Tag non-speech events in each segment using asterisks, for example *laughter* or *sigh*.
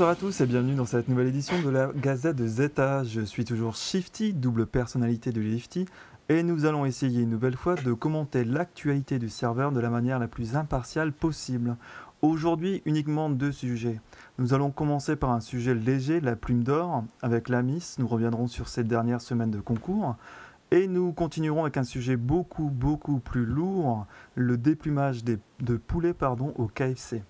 Bonsoir à tous et bienvenue dans cette nouvelle édition de la Gazette Zeta. Je suis toujours Shifty, double personnalité de Lifty, et nous allons essayer une nouvelle fois de commenter l'actualité du serveur de la manière la plus impartiale possible. Aujourd'hui, uniquement deux sujets. Nous allons commencer par un sujet léger, la plume d'or, avec la Miss. Nous reviendrons sur cette dernière semaine de concours. Et nous continuerons avec un sujet beaucoup, beaucoup plus lourd, le déplumage de poulets au KFC.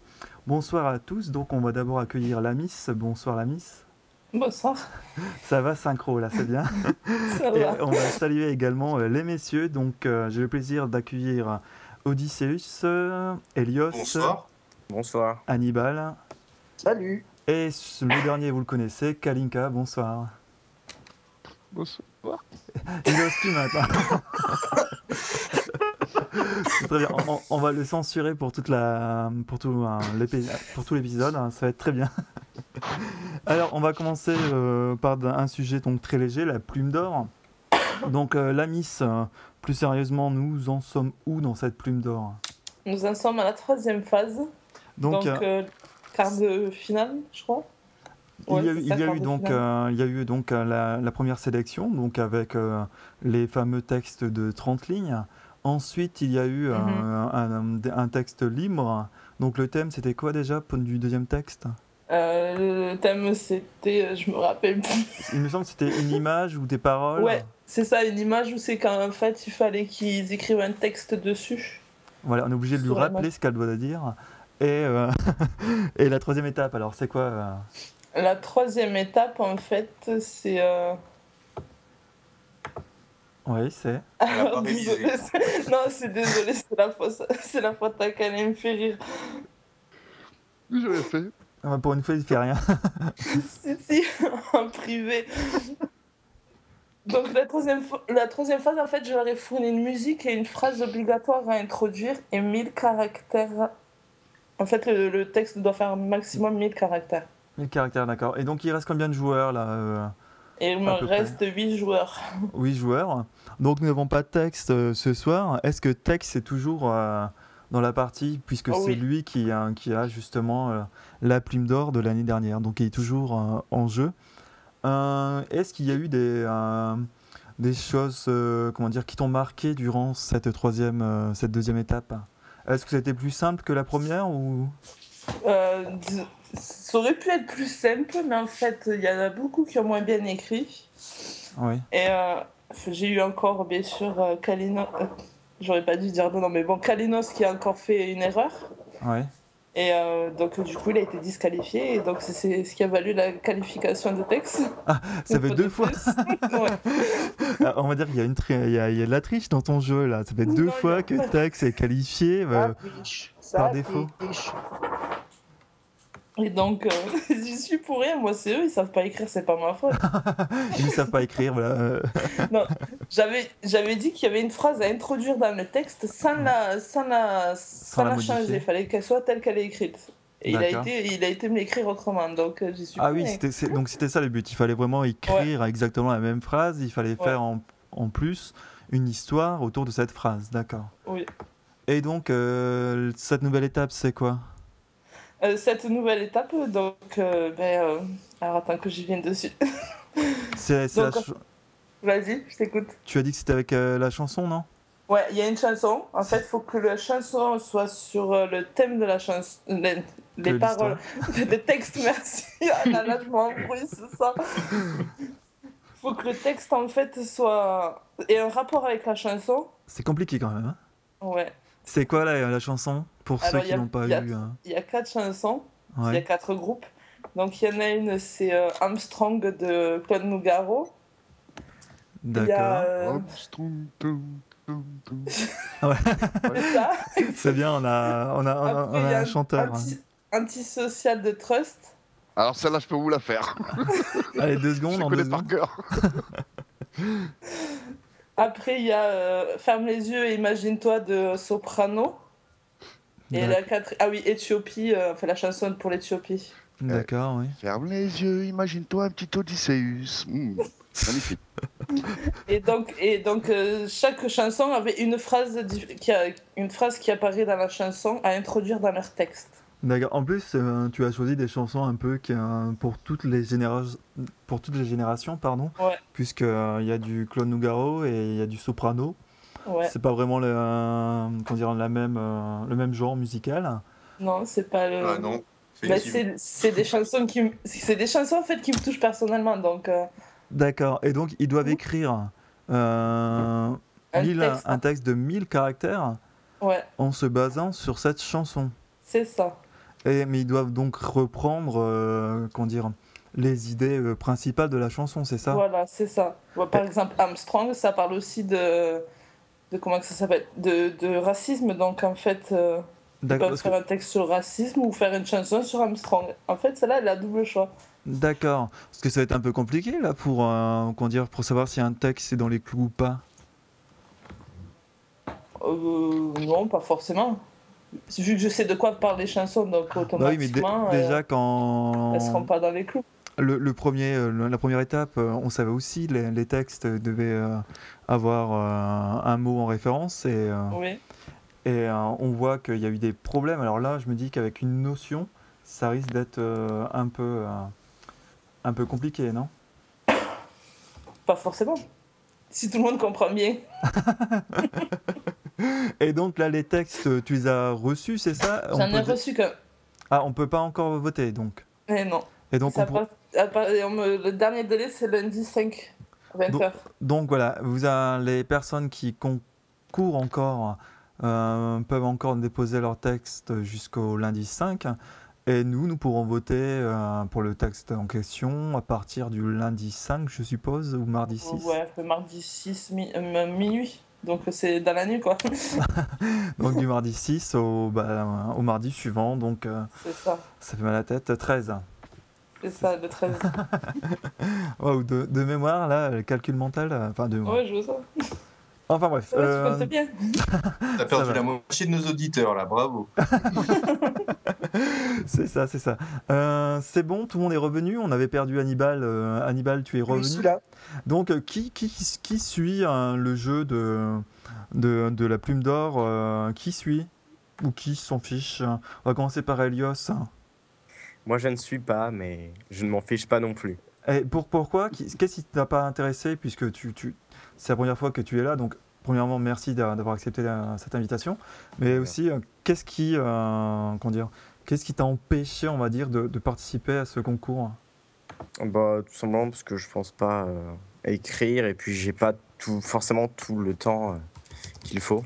Bonsoir à tous, donc on va d'abord accueillir la Miss. Bonsoir la Miss. Bonsoir. Ça va synchro là, c'est bien? *laughs* Ça Et va. on va saluer également euh, les messieurs. Donc euh, j'ai le plaisir d'accueillir Odysseus, euh, Elios, Bonsoir. Bonsoir. Hannibal. Salut. Et le dernier, vous le connaissez, Kalinka. Bonsoir. Bonsoir. Il n'ose plus maintenant. *laughs* Très bien. On, va le censurer pour toute la, pour tout, hein, pour tout l'épisode. hein, Ça va être très bien. Alors, on va commencer euh, par un sujet donc très léger, la plume d'or. Donc, euh, la Miss, euh, plus sérieusement, nous en sommes où dans cette plume d'or? Nous en sommes à la troisième phase. Donc, Donc, euh, quart de finale, je crois. Il y a, eu- il y a donc, finale. euh, il y a eu donc la, la première sélection, donc avec euh, les fameux textes de 30 lignes. Ensuite, il y a eu euh, Mhm. un, un texte libre. Donc le thème, c'était quoi déjà du deuxième texte? Euh, le thème, c'était, je me rappelle plus. Il me semble que c'était une image ou des paroles. Ouais, c'est ça, une image où c'est qu'en fait, il fallait qu'ils écrivent un texte dessus. Voilà, on est obligé de lui rappeler ce qu'elle doit dire. Et, euh, *laughs* et la troisième étape, alors c'est quoi euh? La troisième étape, en fait, c'est. Oui, c'est. Elle a pas désolé, c'est- non, c'est désolé, c'est la faute, c'est la faute à qu'elle me fait rire. J'ai rien fait. Ah, Pour une fois, il fait rien. *laughs* si, si, *laughs* en privé. Donc la troisième, la troisième phase, en fait, je leur ai fourni une musique et une phrase obligatoire à introduire et 1000 caractères. En fait, le, le texte doit faire un maximum 1000 caractères. 1000 caractères, d'accord. Et donc, il reste combien de joueurs là euh? Et il me reste 8 joueurs. *laughs* 8 joueurs. Donc nous n'avons pas de texte euh, ce soir. Est-ce que texte est toujours euh, dans la partie, puisque Oh c'est oui. lui qui a, qui a justement euh, la plume d'or de l'année dernière, donc il est toujours en jeu. Est-ce qu'il y a eu des, des choses comment dire, qui t'ont marqué durant cette, troisième, cette deuxième étape? Est-ce que c'était plus simple que la première ou... Euh, ça aurait pu être plus simple, mais en fait, il y en a beaucoup qui ont moins bien écrit. Oui. Et euh, j'ai eu encore, bien sûr, euh, Kalinos. euh, J'aurais pas dû dire non, mais bon, Kalinos qui a encore fait une erreur. Ouais. Et donc, du coup, il a été disqualifié. Et donc, c'est- ce qui a valu la qualification de texte. Ça fait deux de fois. *laughs* *laughs* Ah, On va dire qu'il y a, une tri- il y a, il y a de la triche dans ton jeu là. Ça fait Non, deux fois que Tex est qualifié. euh, par défaut. Et donc, euh, *laughs* j'y suis pour rien. Moi, c'est eux, ils savent pas écrire, c'est pas ma faute. *laughs* Ils ne savent pas écrire, voilà. *laughs* euh, J'avais j'avais dit qu'il y avait une phrase à introduire dans le texte sans la, sans la, sans la changer. Il fallait qu'elle soit telle qu'elle est écrite. Et il a, été, il a été me l'écrire autrement, donc euh, j'y suis Ah pour oui, rien. c'était, donc c'était ça le but. Il fallait vraiment écrire exactement la même phrase. Il fallait faire en, en plus une histoire autour de cette phrase. D'accord. Oui. Et donc, euh, cette nouvelle étape, c'est quoi? Euh, cette nouvelle étape, donc, euh, ben, euh, alors attends que j'y vienne dessus. *laughs* c'est, ch- Vas-y, je t'écoute. Tu as dit que c'était avec euh, la chanson, non? Ouais, il y a une chanson. En fait, il faut que la chanson soit sur euh, le thème de la chanson. Les, paroles. *laughs* Les textes, merci. *laughs* Ah là là, je m'embrouille, c'est ça. Il faut que le texte, en fait, soit. ait un rapport avec la chanson. C'est compliqué quand même. hein? Ouais. c'est quoi la, la chanson? Pour Alors, ceux qui n'ont pas y a- eu. hein. Il y a quatre chansons. Il y a quatre groupes. Donc, il y en a une, c'est euh, Armstrong de Claude Nougaro. D'accord. euh, Armstrong, tum, tum, tum. c'est bien, on a, on a, on a, Après, on a il y a un chanteur. hein. Anti- Antisocial de Trust. Alors celle-là, je peux vous la faire. *laughs* Allez, deux Je secondes, en connais deux par cœur. *laughs* Après, il y a euh, Ferme les yeux et imagine-toi de Soprano. Et la quatre... Ah oui, Éthiopie, euh, enfin la chanson pour l'Éthiopie. D'accord, oui. Ferme les yeux, imagine-toi un petit Odysseus. Hmm, *laughs* Magnifique. Et donc, et donc euh, chaque chanson avait une phrase, qui a, une phrase qui apparaît dans la chanson à introduire dans leur texte. D'accord. En plus, euh, tu as choisi des chansons un peu qui, euh, pour toutes les générations, pour toutes les générations, pardon, Ouais. puisque euh, il y a du Claude Nougaro et il y a du soprano. Ouais. C'est pas vraiment le, euh, comment dire, la même, euh, le même genre musical. Non, c'est pas le. Ah non. Bah, c'est c'est des chansons qui me- c'est des chansons en fait qui me touchent personnellement donc euh, D'accord. Et donc, ils doivent écrire euh, un 1000 texte. un texte de 1000 caractères Ouais, en se basant sur cette chanson. c'est ça. Et, mais ils doivent donc reprendre, euh, comment dire, les idées principales de la chanson, c'est ça? Voilà, c'est ça. Ouais, par exemple, Armstrong, ça parle aussi de de comment que ça s'appelle de, de racisme donc en fait euh, ils peuvent faire un texte sur le racisme ou faire une chanson sur Armstrong. En fait, celle-là, elle a double choix. D'accord. Parce que ça va être un peu compliqué là pour, euh, comment dire, pour savoir si un texte est dans les clous ou pas. Euh, non, pas forcément. Vu que je sais de quoi parlent les chansons, donc Bah oui, mais dé- automatiquement, euh, déjà quand elles seront pas dans les clous. Le, le premier, euh, la première étape, euh, on savait aussi les, les textes devaient euh, avoir un mot en référence et, Oui. et on voit qu'il y a eu des problèmes. Alors là, je me dis qu'avec une notion, ça risque d'être un peu un peu compliqué, non? Pas forcément. Si tout le monde comprend bien. *laughs* Et donc là, les textes, tu les as reçus, c'est ça? J'en ai reçu qu'un. Ah, on peut pas encore voter, donc? Mais non. Et donc, Ça on pour- me- Le dernier délai, c'est lundi 5, 20h. Donc- donc voilà, vous avez les personnes qui concourent encore euh, peuvent encore déposer leur texte jusqu'au lundi 5. Et nous, nous pourrons voter euh, pour le texte en question à partir du lundi 5, je suppose, ou mardi 6. Ouais, le mardi 6, mi- euh, minuit. Donc c'est dans la nuit, quoi. *laughs* Donc du mardi 6 au, bah, au mardi suivant, donc euh, c'est ça. ça fait mal à la tête, 13. C'est ça, le 13. *laughs* Wow, de, de mémoire, là, le calcul mental, enfin de mémoire. ouais, je veux ça. Enfin bref. Va, euh, tu bien. *laughs* T'as perdu la moitié de nos auditeurs là, bravo. *laughs* c'est ça, c'est ça. Euh, c'est bon, tout le monde est revenu. On avait perdu Hannibal. euh, Hannibal, tu es revenu. là. Donc, euh, qui, qui, qui suit hein, le jeu de, de, de la plume d'or euh, Qui suit Ou qui s'en fiche? On va commencer par Elios. Moi, je ne suis pas, mais je ne m'en fiche pas non plus. Et pour, pourquoi? Qu'est-ce qui t'a pas intéressé Puisque tu, tu, c'est la première fois que tu es là. Donc, premièrement, merci d'a- d'avoir accepté la- cette invitation. Mais aussi, euh, qu'est-ce qui, euh, comment dire, qu'est-ce qui t'a empêché, on va dire, de, de participer à ce concours? Bah, tout simplement parce que je pense pas euh, écrire et puis j'ai pas tout, forcément tout le temps euh, qu'il faut.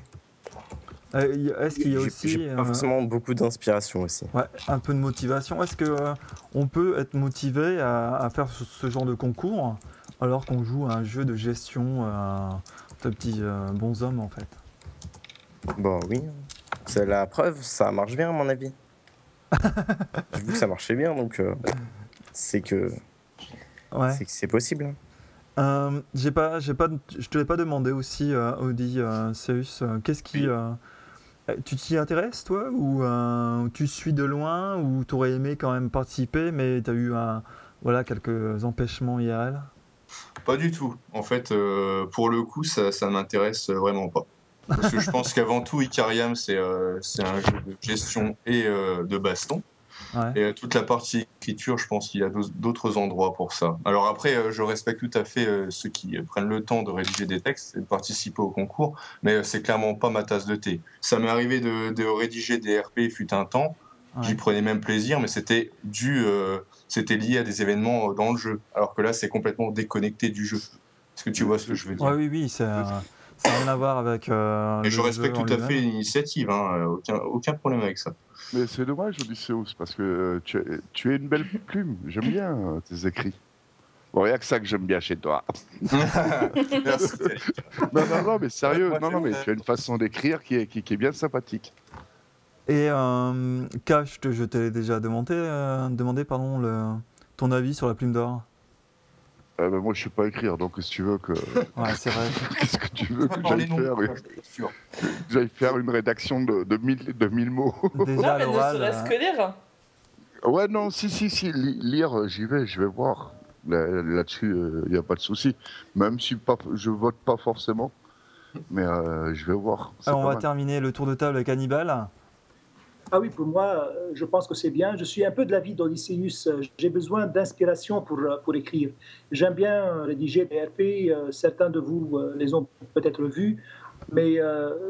Euh, Est-ce qu'il y a aussi J'ai euh, pas forcément beaucoup d'inspiration aussi. ouais, un peu de motivation Est-ce que euh, on peut être motivé à, à faire ce, genre de concours alors qu'on joue à un jeu de gestion de petits bonshommes en fait? Bon, oui. C'est la preuve, ça marche bien à mon avis. *laughs* J'ai vu que ça marchait bien, donc c'est que Ouais. c'est que c'est possible. Euh, j'ai pas, j'ai pas, je te l'ai pas demandé aussi, euh, Audi, euh, Céus, qu'est-ce qui, tu t'y intéresses toi ou euh, tu suis de loin ou t'aurais aimé quand même participer mais t'as eu un, voilà quelques empêchements IRL Pas du tout. En fait, euh, pour le coup, ça, ça m'intéresse vraiment pas. Parce que je pense *laughs* qu'avant tout, Icariam, c'est euh, un jeu de gestion et euh, de baston. Ouais. Et euh, toute la partie écriture, je pense qu'il y a d'autres- endroits pour ça. Alors après, euh, je respecte tout à fait euh, ceux qui prennent le temps de rédiger des textes et de participer au concours, mais c'est clairement pas ma tasse de thé. Ça m'est arrivé de, de rédiger des RP fut un temps. Ouais. J'y prenais même plaisir, mais c'était dû, euh, c'était lié à des événements dans le jeu. Alors que là, c'est complètement déconnecté du jeu. Est-ce que tu vois ce que je veux dire? Ouais, oui, oui, ça ça n'a rien à voir avec. euh, Et le je respecte tout à fait l'initiative, hein, euh, aucun, aucun problème avec ça. Mais c'est dommage, Odysseus, parce que euh, tu, es- tu es une belle plume. J'aime bien euh, tes écrits. Bon, il n'y a que ça que j'aime bien chez toi. *laughs* Merci. Non, non, non, mais sérieux, non, non, mais tu as une façon d'écrire qui est, qui, qui est bien sympathique. Et euh, Cash, te- je t'ai déjà demandé, euh, demandé pardon, le, ton avis sur la plume d'or? Euh, ben, moi, je ne sais pas écrire, donc si tu veux que. *laughs* Ouais, c'est vrai. *laughs* Qu'est-ce que tu veux que j'aille faire, j'aille faire une rédaction de, de, 1000, de 1000 mots Déjà, Non, mais ne serait-ce euh, que lire. Ouais, non, si, si, si, li- lire, euh, j'y vais, je vais voir. Là- Là-dessus, il n'y a pas de souci. Même si pas, je vote pas forcément, mais euh, je vais voir. Alors, on va mal. terminer le tour de table avec Hannibal. Ah oui, pour moi, euh, je pense que c'est bien. Je suis un peu de l'avis d'Odysseus. Euh, J'ai besoin d'inspiration pour, euh, pour écrire. J'aime bien rédiger des RP. Certains de vous les ont peut-être vus. Mais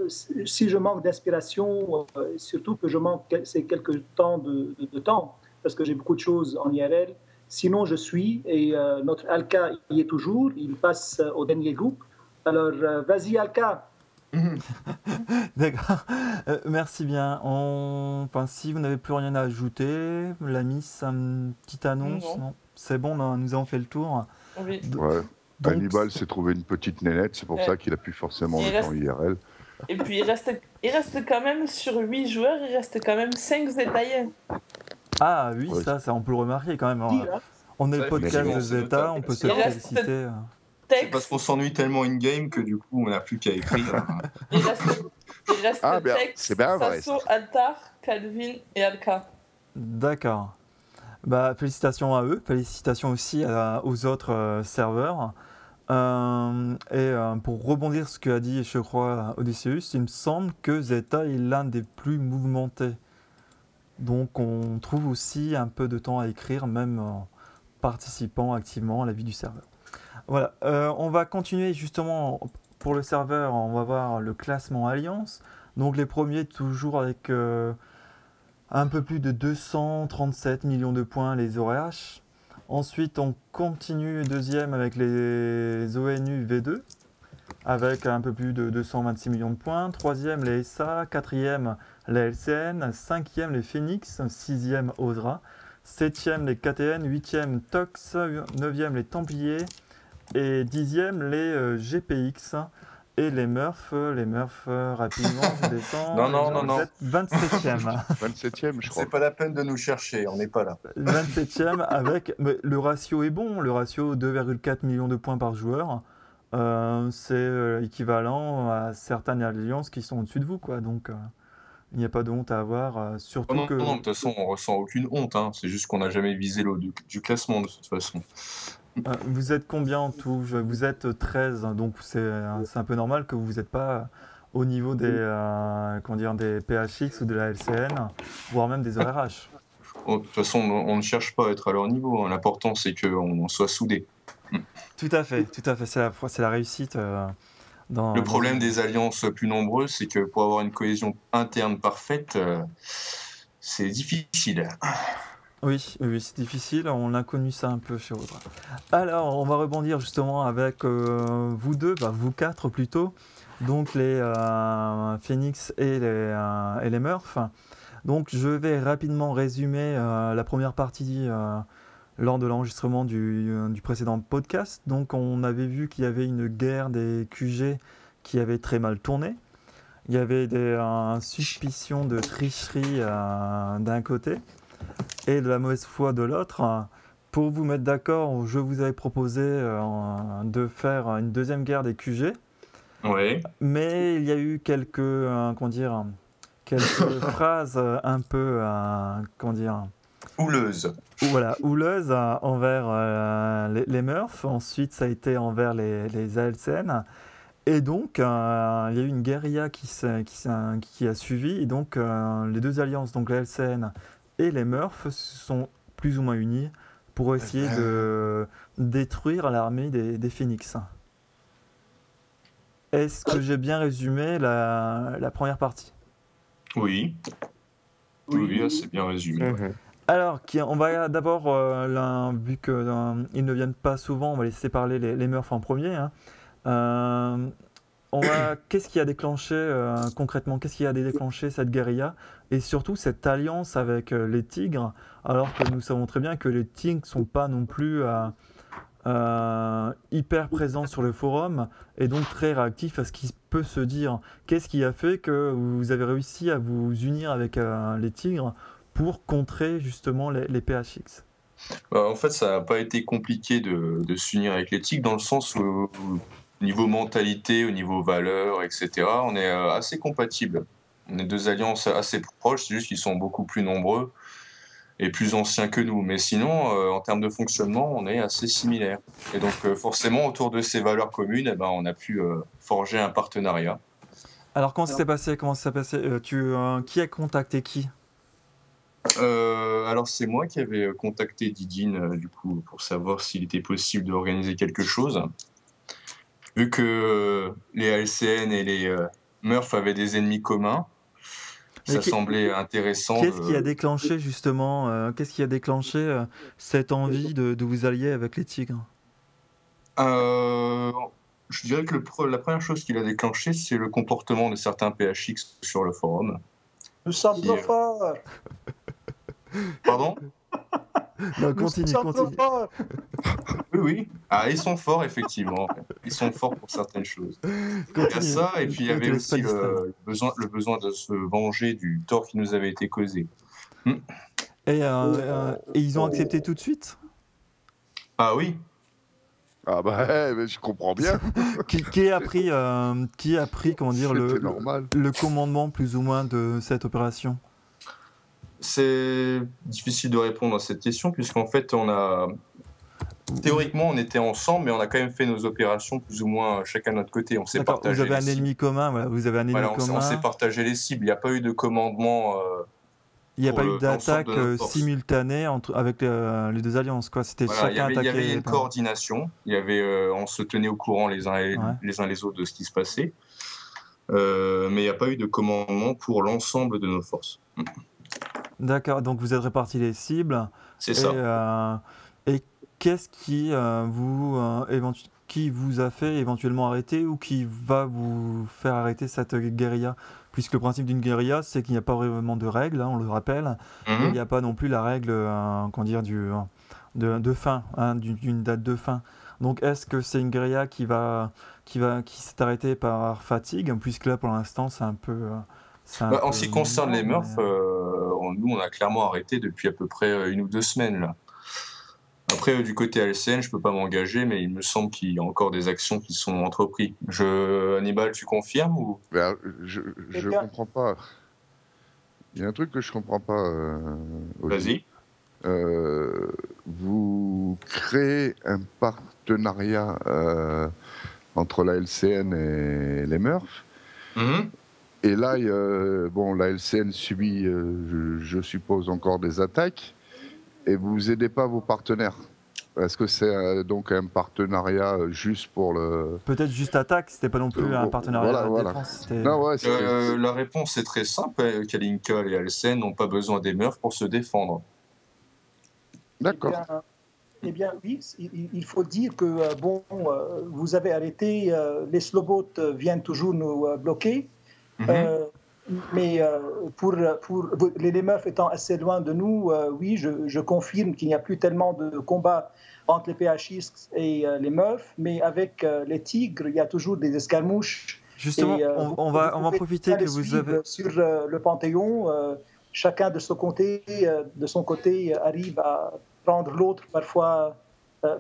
si je manque d'inspiration, surtout que je manque ces quelques temps de, temps, parce que j'ai beaucoup de choses en IRL, sinon je suis, et notre Alka y est toujours, il passe au dernier groupe. Alors, vas-y Alka, *laughs* D'accord. Euh, merci bien. On... Enfin, si vous n'avez plus rien à ajouter, l'ami, ça une petite annonce Non. C'est bon, on- nous avons fait le tour. Oui. Ouais. Donc, Hannibal s'est trouvé une petite nénette, c'est pour Ouais. ça qu'il a plus forcément Il le temps reste- IRL. Et puis, il reste, il reste quand même, sur 8 joueurs, il reste quand même 5 Zetaïens. Ah oui, Ouais. ça, ça, on peut le remarquer quand même. On- hein. On est le podcast de Zeta, on peut se féliciter. C'est Tex, parce qu'on s'ennuie tellement in-game que du coup, on n'a plus qu'à écrire. *laughs* il reste, il reste Ah, bien, Tex, c'est bien vrai, Sasso, Altar, Calvin et Alka. D'accord. Bah, félicitations à eux, félicitations aussi à- aux autres euh, serveurs. Euh, et euh, pour rebondir sur ce qu'a dit, je crois, Odysseus, il me semble que Zeta est l'un des plus mouvementés. Donc on trouve aussi un peu de temps à écrire, même en participant activement à la vie du serveur. Voilà, Euh, on va continuer justement pour le serveur, on va voir le classement Alliance. Donc les premiers toujours avec euh, un peu plus de 237 millions de points les ORH. Ensuite, on continue deuxième avec les ONU V2 avec un peu plus de 226 millions de points. Troisième, les SA. Quatrième, les LCN. Cinquième, les Phoenix. Sixième, OSRA. Septième, les KTN. Huitième, TOX. Neuvième, les Templiers. Et dixième, les euh, GPX. Et les Murphs. Les Murphs, euh, rapidement, je *laughs* descends. Non, non, non, Vous non. êtes 27e. 27ème, *laughs* je crois. C'est pas la peine de nous chercher, on n'est pas là. 27e avec. mais le ratio est bon, le ratio 2,4 millions de points par joueur. Euh, c'est euh, équivalent à certaines alliances qui sont au-dessus de vous, quoi. Donc, euh, il n'y a pas de honte à avoir, euh, Oh surtout non, que. non, non, de toute façon, on ressent aucune honte. hein. C'est juste qu'on n'a jamais visé le haut du, du classement de toute façon. Euh, vous êtes combien en tout? Vous êtes 13, donc c'est euh, c'est un peu normal que vous n'êtes pas au niveau des, euh, comment dire, des PHX ou de la LCN, voire même des ORH. Oh, De toute façon, on ne cherche pas à être à leur niveau. hein. L'important, c'est qu'on soit soudés. Tout à fait, tout à fait. C'est la, réussite. euh, dans, Le dans- problème des alliances plus nombreuses, c'est que pour avoir une cohésion interne parfaite, euh, c'est difficile. Oui, oui, c'est difficile. On a connu ça un peu chez Audra. Alors, on va rebondir justement avec euh, vous deux, bah, vous quatre plutôt. Donc les euh, Phoenix et les, euh, et les Murphs. Donc je vais rapidement résumer la première partie lors de l'enregistrement du, du précédent podcast. Donc on avait vu qu'il y avait une guerre des QG qui avait très mal tourné. Il y avait des suspicions de tricherie d'un côté et de la mauvaise foi de l'autre. Pour vous mettre d'accord, je vous avais proposé euh, de faire une deuxième guerre des QG, Ouais. mais il y a eu quelques, euh, comment dire, quelques *laughs* phrases euh, un peu, comment dire, Houleuse. ou- voilà, houleuses euh, envers euh, les, les Murphs. Ensuite, ça a été envers les, les ALCN. Et donc, euh, il y a eu une guérilla qui, qui, qui a suivi. Et donc, les deux alliances, donc les LCN et les Murphs, se sont plus ou moins unis pour essayer de détruire l'armée des, des Phoenix. Est-ce que j'ai bien résumé la, la première partie? Oui. Oui, oui, c'est bien résumé. Mhm. Alors, on va d'abord, euh, vu qu'ils ne viennent pas souvent, on va laisser parler les, les Murphs en premier. hein. Euh, qu'est-ce qui a déclenché euh, concrètement, qu'est-ce qui a déclenché cette guérilla? Et surtout cette alliance avec euh, les Tigres, alors que nous savons très bien que les Tigres ne sont pas non plus euh, hyper présents sur le forum et donc très réactifs à ce qui peut se dire. Qu'est-ce qui a fait que vous avez réussi à vous unir avec les Tigres pour contrer justement les, PHX. Bah, en fait, ça n'a pas été compliqué de, s'unir avec les Tigres dans le sens où, au niveau mentalité, au niveau valeur, etc., on est euh, assez compatibles. On est deux alliances assez proches, c'est juste qu'ils sont beaucoup plus nombreux et plus anciens que nous. Mais sinon, euh, en termes de fonctionnement, on est assez similaires. Et donc, euh, forcément, autour de ces valeurs communes, eh ben, on a pu euh, forger un partenariat. Alors comment ça s'est passé? Comment ça s'est passé? Euh, tu, euh, Qui a contacté qui? Euh, alors c'est moi qui avais contacté Didine euh, du coup pour savoir s'il était possible d'organiser quelque chose. Vu que euh, les ALCN et les euh, Murph avaient des ennemis communs, ça semblait intéressant. Qu'est-ce qui a déclenché justement, euh, qu'est-ce qui a déclenché euh, cette envie de, de vous allier avec les tigres? Euh, je dirais que le la première chose qu'il a déclenché, c'est le comportement de certains PHX sur le forum. Nous sommes Qui, euh. Pardon? *laughs* *laughs* Non, continue, continue. forts. *laughs* Oui, oui. Ah, ils sont forts, effectivement. Ils sont forts pour certaines choses. Il y a ça, et puis il y avait aussi le besoin, le besoin de se venger du tort qui nous avait été causé. Et, euh, euh, et ils ont accepté tout de suite? Ah oui Ah bah, *laughs* eh, mais je comprends bien. qui, qui a pris, euh, qui a pris comment dire, normal. le commandement plus ou moins de cette opération? C'est difficile de répondre à cette question, puisqu'en fait, on a. Théoriquement, on était ensemble, mais on a quand même fait nos opérations plus ou moins chacun de notre côté. On s'est partagé. Vous avez un cibles. ennemi commun, voilà, vous avez un ennemi Voilà, on s'est- on commun. s'est partagé les cibles. Il n'y a pas eu de commandement. euh, Il n'y a pas eu d'attaque euh, simultanée entre, avec euh, les deux alliances, quoi. C'était Voilà, chacun il y avait une coordination. Il y avait, euh, on se tenait au courant les uns, et- Ouais. les uns les autres de ce qui se passait. Euh, mais il n'y a pas eu de commandement pour l'ensemble de nos forces. D'accord, donc vous êtes répartis les cibles. C'est Et, ça. euh, et qu'est-ce qui, euh, vous, euh, qui vous a fait éventuellement arrêter ou qui va vous faire arrêter cette guérilla? Puisque le principe d'une guérilla, c'est qu'il n'y a pas vraiment de règles, hein, on le rappelle. Et Mhm. il n'y a pas non plus la règle euh, comment dire, du, de, de fin, hein, d'une- date de fin. Donc est-ce que c'est une guérilla qui, va, qui, va, qui s'est arrêtée par fatigue? Puisque là, pour l'instant, c'est un peu... euh, Bah, en ce qui concerne les Murphs, euh, on- nous, on a clairement arrêté depuis à peu près euh, une ou deux semaines. Là. Après, euh, du côté LCN, je peux pas m'engager, mais il me semble qu'il y a encore des actions qui sont entreprises. Je... Hannibal, tu confirmes ou... Euh, je bien- comprends pas. Il y a un truc que je comprends pas. euh. Vas-y. Euh, vous créez un partenariat euh, entre la LCN et les Murphs. Mhm. Et là, a- bon, la LCN subit, euh, je, je suppose, encore des attaques. Et vous aidez pas vos partenaires? Est-ce que c'est euh, donc un partenariat euh, juste pour le... Peut-être juste attaque, c'était pas non plus Euh, un partenariat voilà, de voilà. défense. Non, ouais, Euh, la réponse est très simple. euh, Kalinka et Alcen n'ont pas besoin des Murphs pour se défendre. D'accord. Eh bien, eh bien, oui, il, il faut dire que, euh, bon, euh, vous avez arrêté, euh, les slowboats euh, viennent toujours nous euh, bloquer. Mhm. Euh, mais euh, pour, pour les les Murphs étant assez loin de nous, euh, oui, je, je confirme qu'il n'y a plus tellement de combats entre les PHX et les Murphs, mais avec les Tigres, il y a toujours des escarmouches. Justement, Et, on, va, on va pouvez profiter que vous avez... sur le Panthéon. chacun de son côté, de son côté, arrive à prendre l'autre. Parfois,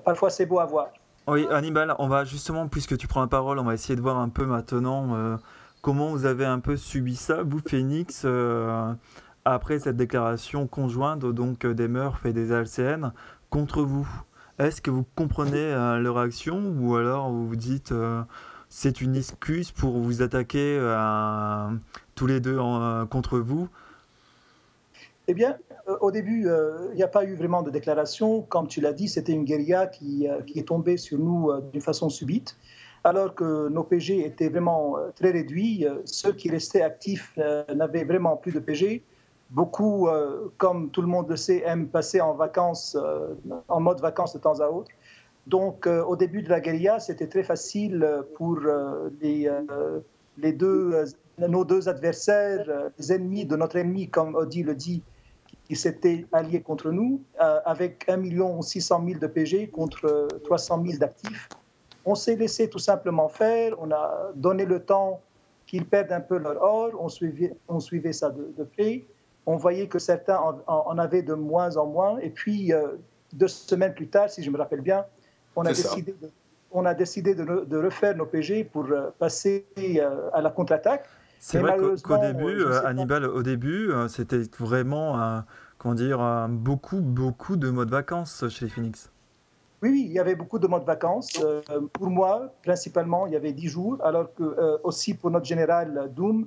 parfois c'est beau à voir. Oui, Hannibal, on va justement, puisque tu prends la parole, on va essayer de voir un peu maintenant euh, comment vous avez un peu subi ça, vous, Phoenix, euh, après cette déclaration conjointe donc euh, des Murphs et des ALCN contre vous? Est-ce que vous comprenez euh, leur action ou alors vous vous dites c'est une excuse pour vous attaquer tous les deux contre vous? Eh bien, au début, il n'y a pas eu vraiment de déclaration. Comme tu l'as dit, c'était une guérilla qui, qui est tombée sur nous d'une façon subite. Alors que nos PG étaient vraiment euh, très réduits, euh, ceux qui restaient actifs euh, n'avaient vraiment plus de PG. Beaucoup, comme tout le monde le sait, aiment passer en vacances, en mode vacances de temps à autre. Donc, au début de la guérilla, c'était très facile pour les, deux, nos deux adversaires, les ennemis de notre ennemi, comme Audi le dit, qui s'étaient alliés contre nous, avec 1 600 000 de PG contre euh, 300 000 d'actifs. On s'est laissé tout simplement faire, on a donné le temps qu'ils perdent un peu leur or, on suivait, on suivait ça de, de près, on voyait que certains en, en- en avaient de moins en moins, et puis euh, deux semaines plus tard, si je me rappelle bien, on a décidé, de, on a décidé de, re- de refaire nos PG pour euh, passer euh, à la contre-attaque. C'est vrai qu'au- début. Hannibal, au début, c'était vraiment, euh, comment dire, beaucoup, beaucoup de modes vacances chez les Phoenix. Oui, oui, il y avait beaucoup de mois de vacances. Euh, pour moi, principalement, il y avait 10 jours, alors que euh, aussi pour notre général Doom,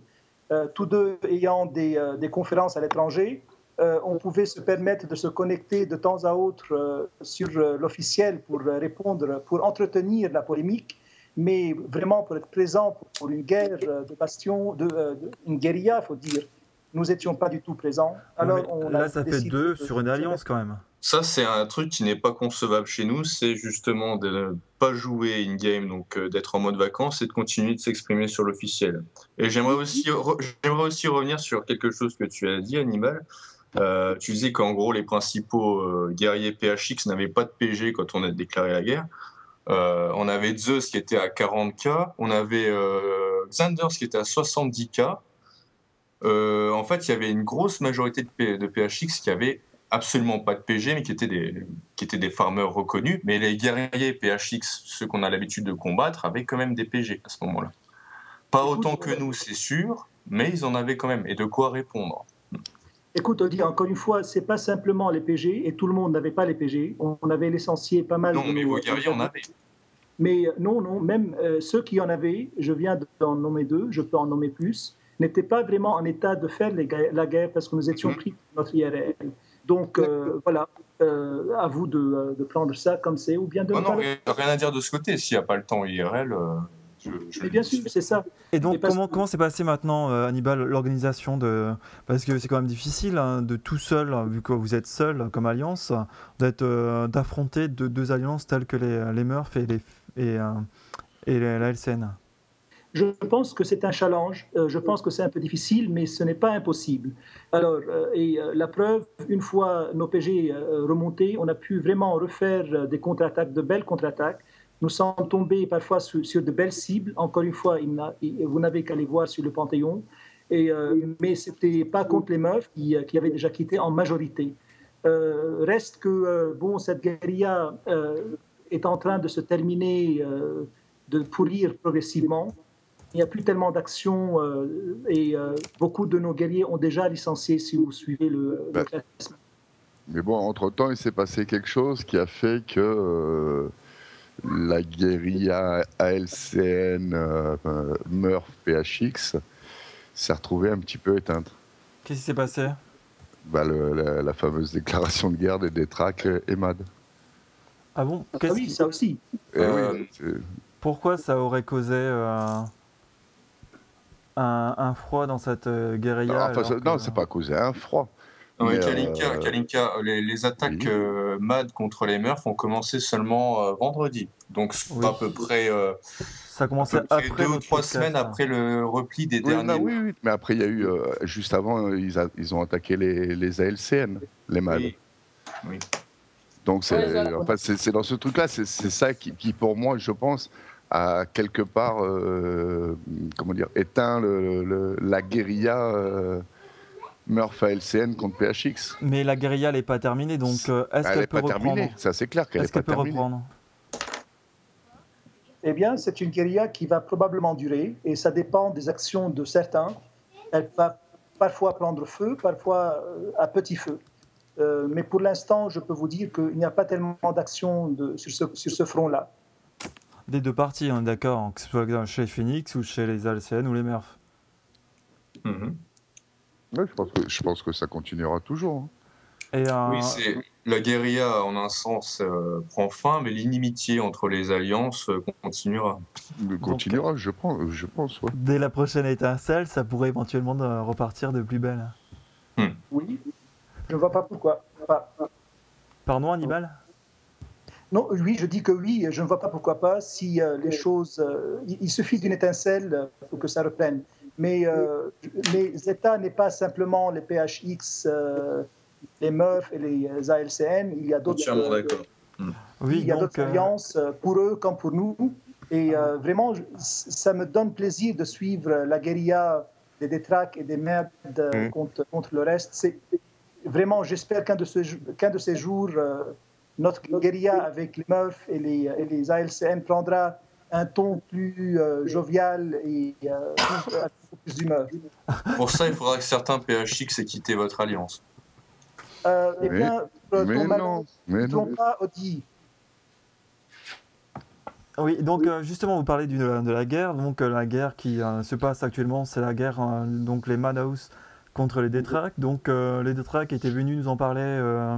euh, tous deux ayant des, euh, des conférences à l'étranger, on pouvait se permettre de se connecter de temps à autre sur l'officiel pour répondre, pour entretenir la polémique, mais vraiment pour être présent pour une guerre de bastion, de, de- une guérilla, il faut dire. Nous n'étions pas du tout présents. Alors, on a là, ça fait deux de- sur une alliance quand même. Ça, c'est un truc qui n'est pas concevable chez nous, c'est justement de ne pas jouer in-game, donc euh, d'être en mode vacances et de continuer de s'exprimer sur l'officiel. Et j'aimerais aussi, re- j'aimerais aussi revenir sur quelque chose que tu as dit, Animal. Euh, tu disais qu'en gros, les principaux euh, guerriers PHX n'avaient pas de PG quand on a déclaré la guerre. On avait Zeus qui était à 40k, on avait Xanders qui était à 70k. Euh, en fait, il y avait une grosse majorité de, P- de PHX qui avaient absolument pas de PG, mais qui étaient des, qui étaient des farmers reconnus. Mais les guerriers PHX, ceux qu'on a l'habitude de combattre, avaient quand même des PG à ce moment-là. Pas Écoute, autant que euh, nous, c'est sûr, mais ils en avaient quand même, et de quoi répondre? Écoute, Audi, encore une fois, c'est pas simplement les PG, et tout le monde n'avait pas les PG. On avait licencié pas mal Non, de mais nos- vos guerriers en avaient. Mais euh, non, non, même euh, ceux qui en avaient, je viens d'en nommer deux, je peux en nommer plus, n'étaient pas vraiment en état de faire les la guerre parce que nous étions Mhm. pris par notre IRL. Donc euh, voilà, euh, à vous de, euh, de prendre ça comme c'est ou bien de Oh non, rien à dire de ce côté. S'il n'y a pas le temps IRL, je, je Mais bien sûr, c'est ça. Et donc, parce comment, s'est passé maintenant, euh, Hannibal, l'organisation de. Parce que c'est quand même difficile hein, de tout seul, hein, vu que vous êtes seul comme alliance, d'être, euh, d'affronter deux, deux alliances telles que les, les Murph et, les, et, euh, et la la LCN. Je pense que c'est un challenge. euh, je pense que c'est un peu difficile, mais ce n'est pas impossible. Alors, euh, et euh, la preuve, une fois nos PG remontés, on a pu vraiment refaire des contre-attaques, de belles contre-attaques. Nous sommes tombés parfois sur, de belles cibles. Encore une fois, vous n'avez qu'à les voir sur le Panthéon. Mais ce n'était pas contre les meufs qui, avaient déjà quitté en majorité. Reste que bon, cette guérilla est en train de se terminer, de pourrir progressivement. Il n'y a plus tellement d'actions euh, et euh, beaucoup de nos guerriers ont déjà licencié si vous suivez le, le classement. Mais bon, entre-temps, il s'est passé quelque chose qui a fait que euh, la guérilla ALCN, Murph, PHX s'est retrouvée un petit peu éteinte. Qu'est-ce qui s'est passé? Bah, le- la, la fameuse déclaration de guerre des Détraques et MAD. Ah bon? Ah oui, ça aussi. Et Euh, oui, Pourquoi ça aurait causé euh, un, un froid dans cette euh, guérilla non, enfin, que- non, c'est pas causé un froid. Non, mais Mais, Kalinka, euh, Kalinka, les, les attaques oui. euh, MAD contre les Murphs ont commencé seulement euh, vendredi. Donc, Oui. à peu près, euh, Ça près après deux ou trois podcast, semaines hein. après le repli des Oui, derniers. non, oui, oui, mais après, il y a eu, euh, juste avant, ils, a- ils ont attaqué les, les ALCN, les MAD. Oui. Oui. Donc c'est Ouais, dans ce truc-là, c'est c'est ça qui, qui, pour moi, je pense, a quelque part, euh, comment dire, éteint le, le- la guérilla euh, Murph ALCN contre PHX. Mais la guérilla n'est pas terminée, donc euh, est-ce Elle qu'elle n'est peut pas reprendre terminée, ça c'est clair qu'elle Est-ce n'est pas qu'elle peut terminée. reprendre Eh bien, c'est une guérilla qui va probablement durer et ça dépend des actions de certains. Elle va parfois prendre feu, parfois euh, à petit feu. Euh, mais pour l'instant, je peux vous dire qu'il n'y a pas tellement d'actions de- sur ce, sur ce front-là. Des deux parties, on est d'accord, hein, que ce soit chez Phoenix ou chez les ALCN ou les Murph. Mhm. Ouais, je, pense que, je pense que ça continuera toujours. hein. Et, euh, Oui, c'est la guérilla en un sens euh, prend fin, mais l'inimitié entre les alliances euh, continuera. Continuera, je pense, je pense ouais. dès la prochaine étincelle, ça pourrait éventuellement euh, repartir de plus belle. Oui, je ne vois pas pourquoi. Pas- Pardon, Hannibal? Non, oui, je dis que oui, je ne vois pas pourquoi pas si euh, les choses. euh, il, il suffit d'une étincelle euh, pour que ça reprenne. Mais euh, les États n'est pas simplement les PHX, euh, les Murph et les ALCN. Il y a d'autres. Entièrement d'accord. Oui, il y a d'autres alliances euh, pour eux comme pour nous. Et euh, vraiment, ça me donne plaisir de suivre la guérilla des détraques et des merdes Mhm. contre, contre le reste. C'est vraiment, j'espère qu'un de, ces de jours, euh, notre guérilla avec les Murph et les, et les ALCN prendra un ton plus euh, jovial et euh, plus, d'humeur. Pour ça, il faudra que certains PHX aient quitté votre alliance. Euh, eh Mais- bien, pour Mais ton non, mais non. pas, Audi. Oui, donc euh, justement, vous parlez de la guerre. Donc euh, la guerre qui euh, se passe actuellement, c'est la guerre, euh, donc les Madhouse contre les Détraques. Donc euh, les Détraques étaient venus nous en parler euh,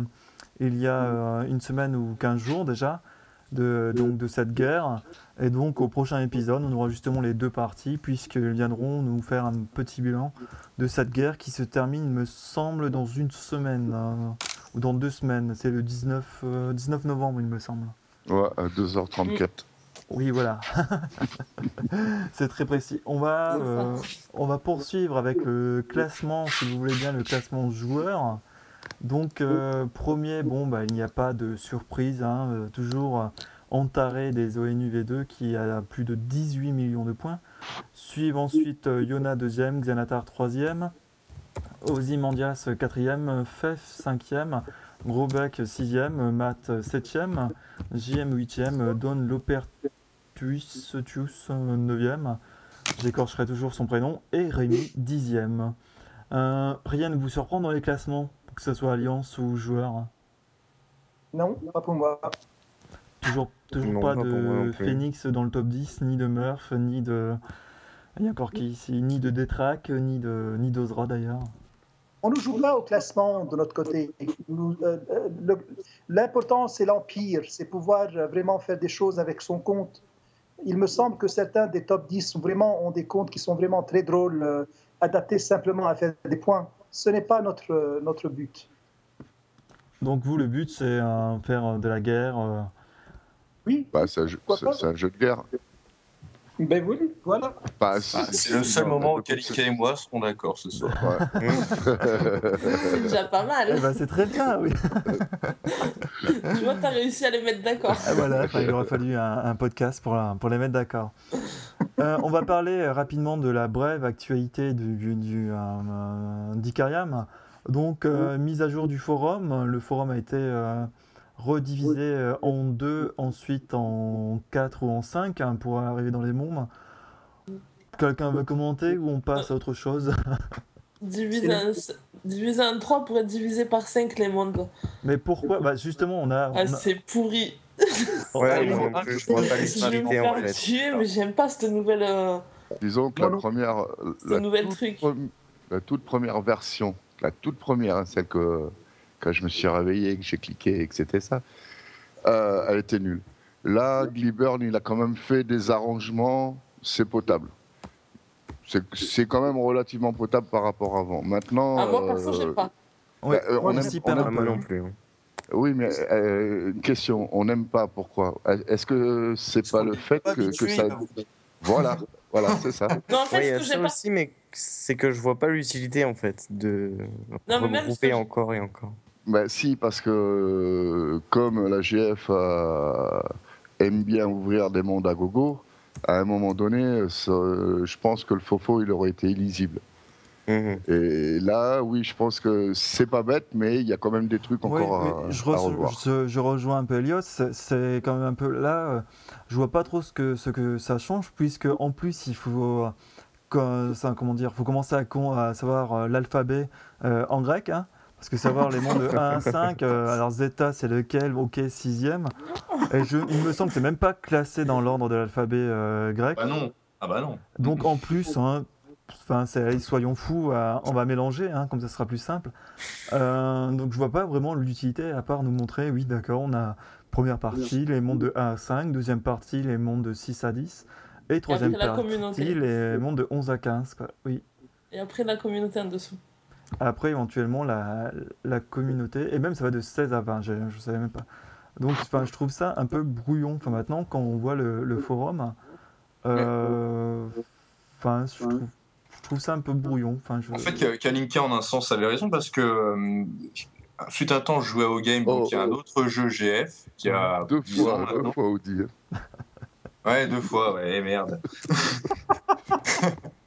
il y a euh, une semaine ou 15 jours déjà de, donc, de cette guerre. Et donc au prochain épisode, on aura justement les deux parties puisqu'ils viendront nous faire un petit bilan de cette guerre qui se termine, me semble, dans une semaine euh, ou dans deux semaines. C'est le 19, euh, 19 novembre, il me semble. Ouais, à 2h34. Oui, voilà. *laughs* C'est très précis. On va, euh, on va poursuivre avec le classement, si vous voulez bien, le classement joueur. Donc, euh, premier, bon, bah, il n'y a pas de surprise. hein, euh, toujours Antaré des ONU V2 qui a plus de 18 millions de points. Suivent ensuite euh, Yona deuxième, Xanatar troisième, Ozymandias quatrième, Fef cinquième, Grobek sixième, Matt septième, JM 8ème, Don Lopertuis Tius 9ème, j'écorcherai toujours son prénom, et Rémi 10ème. Euh, rien ne vous surprend dans les classements, que ce soit Alliance ou joueur Non, pas pour moi. Toujours, toujours Non, pas, de. Phoenix dans le top 10, ni de Murph, ni de. Il y a encore qui ici Ni de Détrac, ni de ni d'Ozra d'ailleurs. On ne joue pas au classement de notre côté. Nous, euh, euh, le- L'important, c'est l'empire, c'est pouvoir vraiment faire des choses avec son compte. Il me semble que certains des top 10 sont vraiment, ont des comptes qui sont vraiment très drôles, euh, adaptés simplement à faire des points. Ce n'est pas notre, notre but. Donc vous, le but, c'est euh, faire de la guerre. euh, Oui, Bah, un, jeu- c'est un jeu de guerre. Ben oui, voilà. Bah, Ah, c'est le seul moment où Kalika et moi serons d'accord ce soir. Ouais. C'est déjà pas Eh mal. ben, c'est très bien, oui. *laughs* Tu vois, t'as réussi à les mettre d'accord. Ah, voilà, enfin, il aurait fallu un, un podcast pour, les mettre d'accord. Euh, on va parler euh, rapidement de la brève actualité du, du, du, euh, d'Icariam. Donc, euh, mise à jour du forum. Le forum a été euh, redivisé euh, en deux, ensuite en quatre ou en cinq hein, pour arriver dans les mondes. Quelqu'un veut commenter ou on passe à autre chose? Divisé en, divisé en 3 pour être divisé par 5 les mondes. Mais pourquoi? Bah Justement, on a. on Ah, a- c'est pourri. *laughs* Ouais, non je vois pas Je vais me l'utilité en faire fait. tuer, mais j'aime pas cette nouvelle, euh, Disons que Non, la non. première, ce la toute, truc. la toute première version, la toute première, hein, celle que quand je me suis réveillé, que j'ai cliqué et que c'était ça, euh, elle était nulle. Là, Gliburn, il a quand même fait des arrangements, c'est potable. C'est- quand même relativement potable par rapport à avant. Maintenant, Ah, moi, perso, euh, j'aime pas. Ouais, bah, euh, on on aime- s'y on perd aime un Ah, non plus. hein. oui, mais euh, une question, on n'aime pas pourquoi? Est-ce que c'est pas le fait Pas que, ça... là. Voilà, voilà, c'est ça. *laughs* Non, en Ouais, fait, il y ce a que ça j'aime pas. aussi, mais c'est que je vois pas l'utilité en fait de Non, ce regrouper encore et encore. Ben, si, parce que euh, comme la GF euh, aime bien ouvrir des mondes à gogo, à un moment donné, je pense que le faux il aurait été illisible. Mhm. Et là, oui, je pense que c'est pas bête, mais il y a quand même des trucs encore oui, à, je, à re- revoir. je- je rejoins un peu Elios, c'est- quand même un peu là, je vois pas trop ce que, ce que ça change, puisque en plus il faut, euh, comment dire, faut commencer à, con- à savoir l'alphabet euh, en grec, hein, parce que savoir les mondes de 1 à 5, euh, alors zeta c'est lequel, ok, sixième, et je, il me semble que c'est même pas classé dans l'ordre de l'alphabet euh, grec, Bah non. Ah bah non. donc en plus, hein, c'est, soyons fous, euh, on va mélanger, hein, comme ça sera plus simple. Euh, donc je vois pas vraiment l'utilité à part nous montrer, oui d'accord, on a première partie les mondes de 1 à 5, deuxième partie les mondes de 6 à 10, et troisième partie les mondes de 11 à 15. Quoi. Oui. Et après, la communauté en dessous. Après éventuellement la, la communauté, et même ça va de 16 à 20, je, je savais même pas. Donc enfin, je trouve ça un peu brouillon. Enfin, maintenant quand on voit le, le forum, euh, enfin, je, trouve, je trouve ça un peu brouillon. Enfin, je... En fait, Ka- Kalinka, en un sens, avait raison parce que euh, fut un temps, je jouais au game, donc Oh, il y a un oh. autre jeu GF qui a Deux 10 ans fois, deux maintenant. fois, Audi. hein. Ouais, deux fois, ouais, merde. *laughs*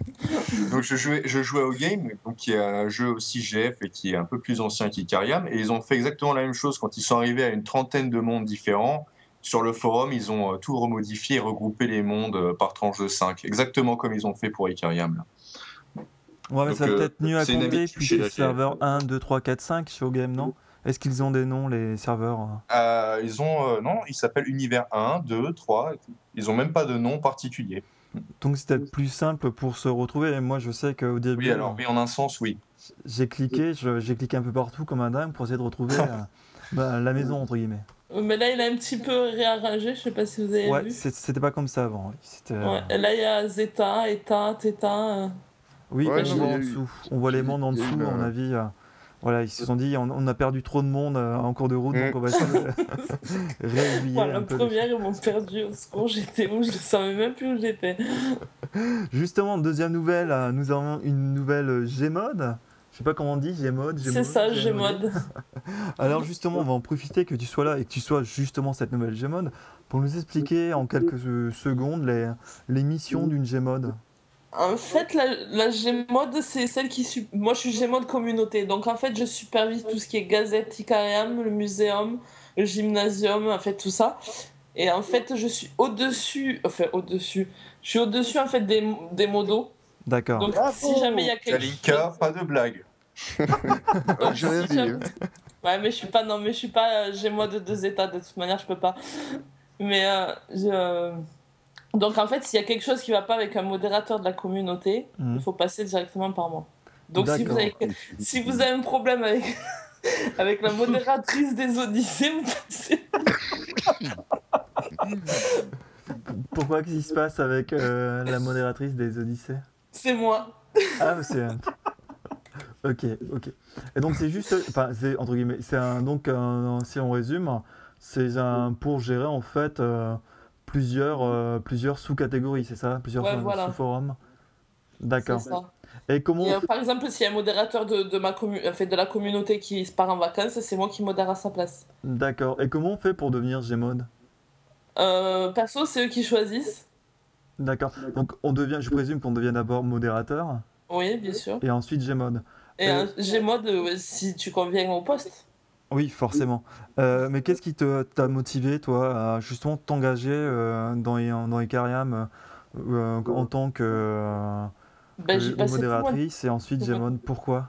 donc je jouais, je jouais au game, donc qui est un jeu aussi GF et qui est un peu plus ancien qu'Icariam, et ils ont fait exactement la même chose quand ils sont arrivés à une trentaine de mondes différents. Sur le forum, ils ont euh, tout remodifié et regroupé les mondes euh, par tranche de 5, exactement comme ils ont fait pour Icariam. là. Ouais, mais Donc, ça va euh, peut-être mieux à compter puisque serveur GF. 1, 2, 3, 4, 5 chez OGame, non? Est-ce qu'ils ont des noms, les serveurs? Euh ils ont, euh, non, ils s'appellent Univers 1, 2, 3, et tout. Ils ont même pas de nom particulier. Donc c'était plus simple pour se retrouver. Et moi, je sais qu'au début, Oui, alors, oui, en un sens, oui. j'ai cliqué, j'ai cliqué un peu partout comme un dingue pour essayer de retrouver *laughs* euh, bah, la maison, entre guillemets. Mais là, il a un petit peu réarrangé, je sais pas si vous avez Ouais, vu. c'était pas comme ça avant. euh, Ouais, là, il y a Zeta, Eta, Theta. euh. Oui, Ouais, on voit en dessous. On voit les mondes en dessous, à mon euh, avis. euh, voilà, ils se sont dit, on, on a perdu trop de monde euh, en cours de route, donc on va essayer de *laughs* réaiguiller Voilà, la peu. les première, ils m'ont perdu au secours. J'étais où Je ne savais même plus où j'étais. *laughs* Justement, deuxième nouvelle, euh, nous avons une nouvelle euh, Gmod. Je sais pas comment on dit, Gmod. C'est ça, Gmod. *laughs* Alors justement, on va en profiter que tu sois là et que tu sois justement cette nouvelle Gmod pour nous expliquer en quelques secondes les, les missions d'une Gmod. En fait, la, la Gmod, c'est celle qui... Moi, je suis Gmod communauté. Donc, en fait, je supervise tout ce qui est Gazette Icarium, le muséum, le gymnasium, en fait, tout ça. Et en fait, je suis au-dessus... Enfin, au-dessus. Je suis au-dessus, en fait, des, des modos. D'accord. Donc, Bravo. si jamais il y a quelque Kalinka, chose... pas de blague. Donc, *laughs* J'ai rien si jamais- hein. Ouais, mais je suis pas, non, mais je suis pas euh, Gmod de deux états, de toute manière, je peux pas. Mais, euh, je- Donc, en fait, s'il y a quelque chose qui va pas avec un modérateur de la communauté, Mhm. il faut passer directement par moi. Donc, si vous, avez... *laughs* si vous avez un problème avec, *laughs* avec la modératrice des Odyssées, vous passez. *laughs* Pourquoi qu'est-ce qui se passe avec euh, la modératrice des Odyssées? C'est moi. Ah, c'est. Ok, ok. Et donc c'est juste, enfin c'est entre guillemets, c'est un donc un- si on résume, c'est un pour gérer en fait euh, plusieurs euh, plusieurs sous-catégories, c'est ça, plusieurs Ouais, euh, voilà. sous-forums. D'accord. Et comment Et, euh, par exemple, s'il y a un modérateur de, de, ma commu... fait, de la communauté qui part en vacances, c'est moi qui modère à sa place. D'accord. Et comment on fait pour devenir Gmod Euh, perso, c'est eux qui choisissent. D'accord. Donc on devient, je présume qu'on devient d'abord modérateur Oui, bien sûr. et ensuite Gmod. Et Euh, un Gmod, euh, si tu conviens au poste. Oui, forcément. Euh, mais qu'est-ce qui te- t'a motivé, toi, à justement t'engager euh, dans, dans Icarium euh, en tant que, que modératrice et ensuite. Gmod Pourquoi?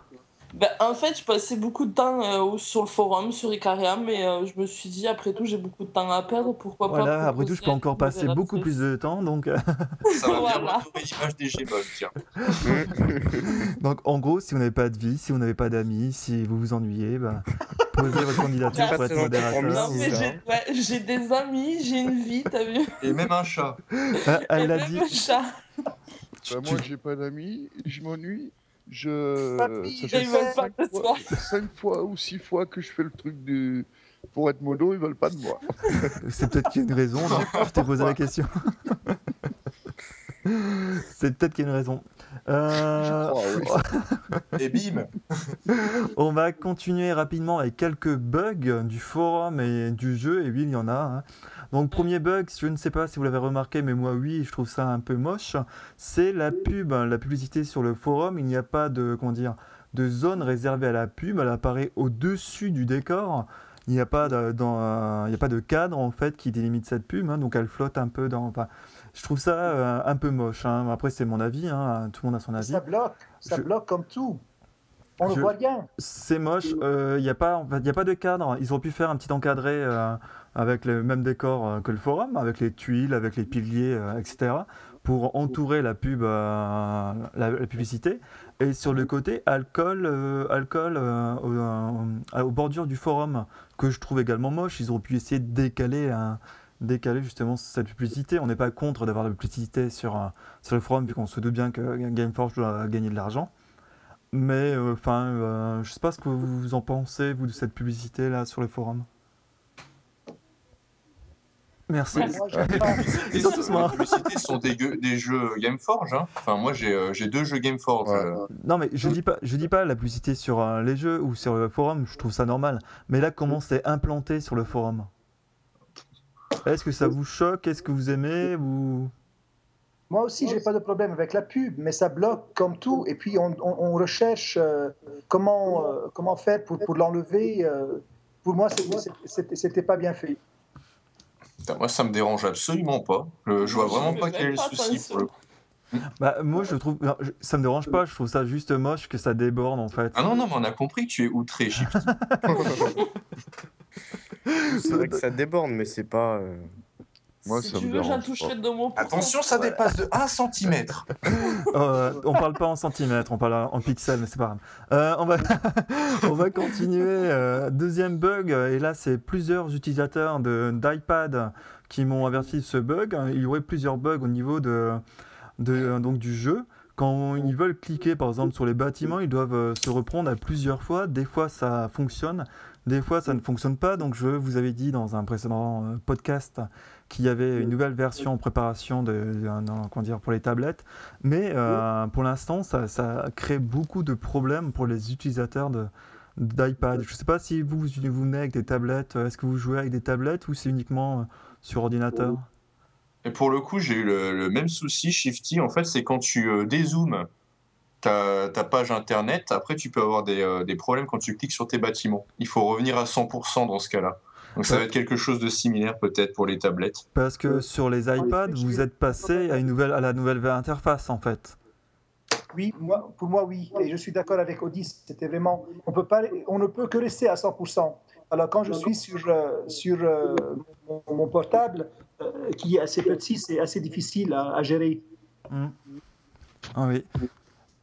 Ben, en fait, je passais beaucoup de temps euh, sur le forum, sur Icarium, mais euh, je me suis dit, après tout, j'ai beaucoup de temps à perdre, pourquoi pas. Voilà, après tout, je peux encore passer beaucoup plus de temps. Donc, euh, *laughs* Ça va bien Voilà. retrouver l'image des tiens. *laughs* donc en gros, si vous n'avez pas de vie, si vous n'avez pas d'amis, si vous vous ennuyez, bah, posez votre *laughs* candidature pour être modérateur. J'ai ouais, des amis, j'ai une vie, t'as vu Et même un chat. Ah, elle Et l'a même dit. un chat. Bah, moi, j'ai pas d'amis, je m'ennuie. Je. Papy, ça je fait Ils veulent pas de toi. fois, *laughs* cinq fois ou six fois que je fais le truc du. Pour être modo, ils veulent pas de moi. *laughs* C'est peut-être qu'il y a une raison, non Je t'ai posé la question. *laughs* C'est peut-être qu'il y a une raison. Euh, Je crois, oui. *laughs* Et bim On va continuer rapidement avec quelques bugs du forum et du jeu, et oui, il y en a. hein. Donc, premier bug, je ne sais pas si vous l'avez remarqué, mais moi, oui, je trouve ça un peu moche. C'est la pub, hein, la publicité sur le forum. Il n'y a pas de, comment dire, de zone réservée à la pub. Elle apparaît au-dessus du décor. Il n'y a, pas de- dans, euh, il n'y a pas de cadre, en fait, qui délimite cette pub. hein, donc, elle flotte un peu dans. enfin, je trouve ça euh, un peu moche. hein. Après, c'est mon avis. hein, Tout le monde a son avis. Ça bloque, ça Je- bloque comme tout. On Je- voit rien. C'est moche, il n'y a, pas- y a pas de cadre. Ils auraient pu faire un petit encadré euh, avec le même décor euh, que le forum, avec les tuiles, avec les piliers, euh, etc., pour entourer la pub, euh, la, la publicité. Et sur le côté, alcool, euh, alcool euh, au- euh, aux bordures du forum, que je trouve également moche. Ils auraient pu essayer de décaler, un- décaler justement cette publicité. On n'est pas contre d'avoir de la publicité sur, euh, sur le forum, vu qu'on se doute bien que Gameforge doit gagner de l'argent. Mais enfin, euh, je sais pas ce que vous en pensez, vous, de cette publicité-là sur le forum. Merci. Ouais. Moi. *laughs* Ils sont tous Les publicités sont des, gueux- des jeux Gameforge. Hein. Enfin, moi, j'ai euh, j'ai deux jeux Gameforge. Ouais. euh. Non, mais je dis pas, je dis pas la publicité sur euh, les jeux ou sur le forum, je trouve ça normal. Mais là, comment c'est implanté sur le forum? Est-ce que ça vous choque? Est-ce que vous aimez? Ou... Moi aussi, j'ai pas de problème avec la pub, mais ça bloque comme tout. Et puis, on, on- on recherche euh, comment, euh, comment faire pour, pour l'enlever. euh. pour moi, c'était c'était pas bien fait. Putain, moi, ça me dérange absolument pas. Le- je vois vraiment pas quel est le souci pour le coup. Bah, moi, je trouve, non, je- ça me dérange pas. Je trouve ça juste moche que ça déborde en fait. Ah non, non, mais on a compris que tu es outré. *laughs* C'est vrai que ça déborde, mais c'est pas. euh, Moi, si ça tu me veux, j'en dérange toucherai pas. de pour Attention, ça dépasse de 1 cm. *laughs* Euh, on parle pas en centimètres, on parle en pixels, mais c'est pas grave. Euh, on, va *laughs* on va continuer. euh, deuxième bug, et là, c'est plusieurs utilisateurs de- d'iPad qui m'ont averti de ce bug. Il y aurait plusieurs bugs au niveau de, de- donc, du jeu. Quand ils veulent cliquer, par exemple, sur les bâtiments, ils doivent euh, se reprendre à plusieurs fois. Des fois, ça fonctionne, des fois, ça ne fonctionne pas. Donc, je vous avais dit dans un précédent euh, podcast qu'il y avait une nouvelle version en préparation de, de- non, comment dire, pour les tablettes. Mais euh, pour l'instant, ça, ça crée beaucoup de problèmes pour les utilisateurs de d'iPad. Je ne sais pas si vous, vous venez avec des tablettes, euh, est-ce que vous jouez avec des tablettes ou c'est uniquement euh, sur ordinateur? Et pour le coup, j'ai eu le, le même souci, Shifty. En fait, c'est quand tu euh, dézoomes ta, ta page internet, après, tu peux avoir des, euh, des problèmes quand tu cliques sur tes bâtiments. Il faut revenir à 100% dans ce cas-là. Donc, ça Ouais. va être quelque chose de similaire peut-être pour les tablettes. Parce que sur les iPads, vous êtes passé à, une nouvelle, à la nouvelle interface en fait. Oui, moi, pour moi, oui. Et je suis d'accord avec Audi. C'était vraiment. On, peut pas, on ne peut que rester à 100%. Alors, quand je suis sur, euh, sur euh, mon, mon portable, euh, qui est assez petit, c'est assez difficile à, à gérer. Ah oui.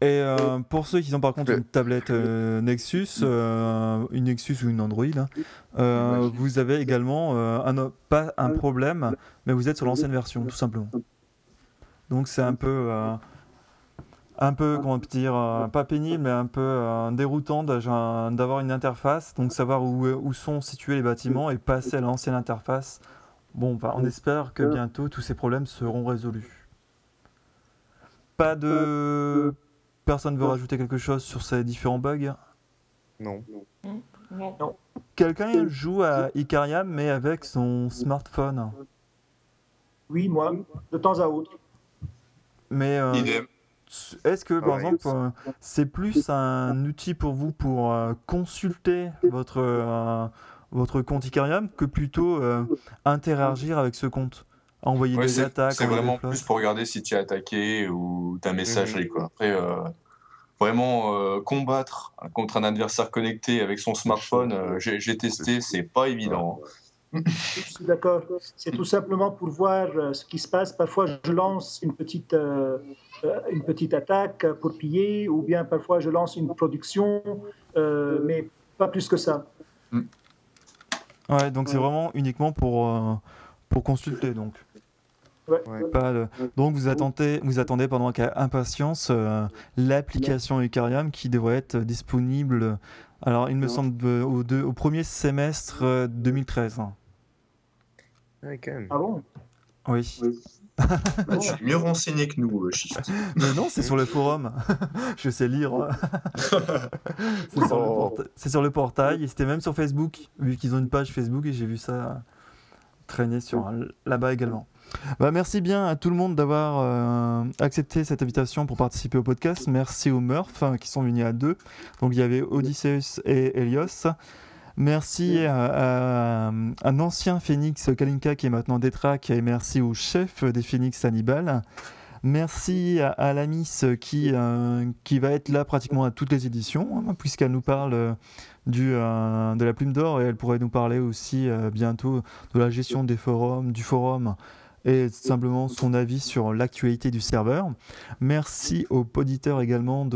Et euh, pour ceux qui ont par contre une tablette euh, Nexus, euh, une Nexus ou une Android, hein, euh, vous avez également euh, un, pas un problème, mais vous êtes sur l'ancienne version, tout simplement. Donc c'est un peu, euh, un peu, comment dire, euh, pas pénible, mais un peu euh, déroutant d'avoir une interface, donc savoir où, où sont situés les bâtiments et passer à l'ancienne interface. Bon, bah, on espère que bientôt tous ces problèmes seront résolus. Pas de. Personne veut rajouter quelque chose sur ces différents bugs? Non. Non. Quelqu'un joue à Icariam mais avec son smartphone. Oui, moi, de temps à autre. Mais euh, Idem. Est-ce que par Ouais. exemple euh, c'est plus un outil pour vous pour euh, consulter votre, euh, votre compte Icariam que plutôt euh, interagir avec ce compte Envoyer Ouais, des attaques, c'est vraiment plus pour regarder si tu es attaqué ou ta messagerie. Quoi. Après, euh, vraiment euh, combattre contre un adversaire connecté avec son smartphone, euh, j'ai j'ai testé, c'est pas évident. Je suis d'accord. C'est tout simplement pour voir euh, ce qui se passe. Parfois, je lance une petite, euh, euh, une petite attaque pour piller, ou bien parfois je lance une production, euh, mais pas plus que ça. Ouais, donc c'est vraiment uniquement pour, euh, pour consulter donc. Ouais. Ouais. Pas le- Donc vous attendez, vous attendez pendant avec impatience l'application Eucarium qui devrait être disponible. Alors il me semble au, deux- au premier semestre euh, 2013. Ouais, quand même. Ah bon? Oui. Bah, *laughs* tu es mieux renseigné que nous, euh, Shifty. Mais non, c'est sur le forum. *laughs* Je sais lire. *laughs* c'est, sur le Oh. porta- c'est sur le portail et c'était même sur Facebook, vu qu'ils ont une page Facebook et j'ai vu ça traîner sur là-bas également. Bah, merci bien à tout le monde d'avoir euh, accepté cette invitation pour participer au podcast. Merci aux Murph hein, qui sont venus à deux. Donc il y avait Odysseus et Elios. Merci à, à un ancien Phoenix Kalinka qui est maintenant Détrac et merci au chef des Phoenix Hannibal. Merci à, à la Miss qui, euh, qui va être là pratiquement à toutes les éditions, hein, puisqu'elle nous parle euh, du, euh, de la plume d'or et elle pourrait nous parler aussi euh, bientôt de la gestion des forums, du forum et simplement son avis sur l'actualité du serveur. Merci aux auditeurs également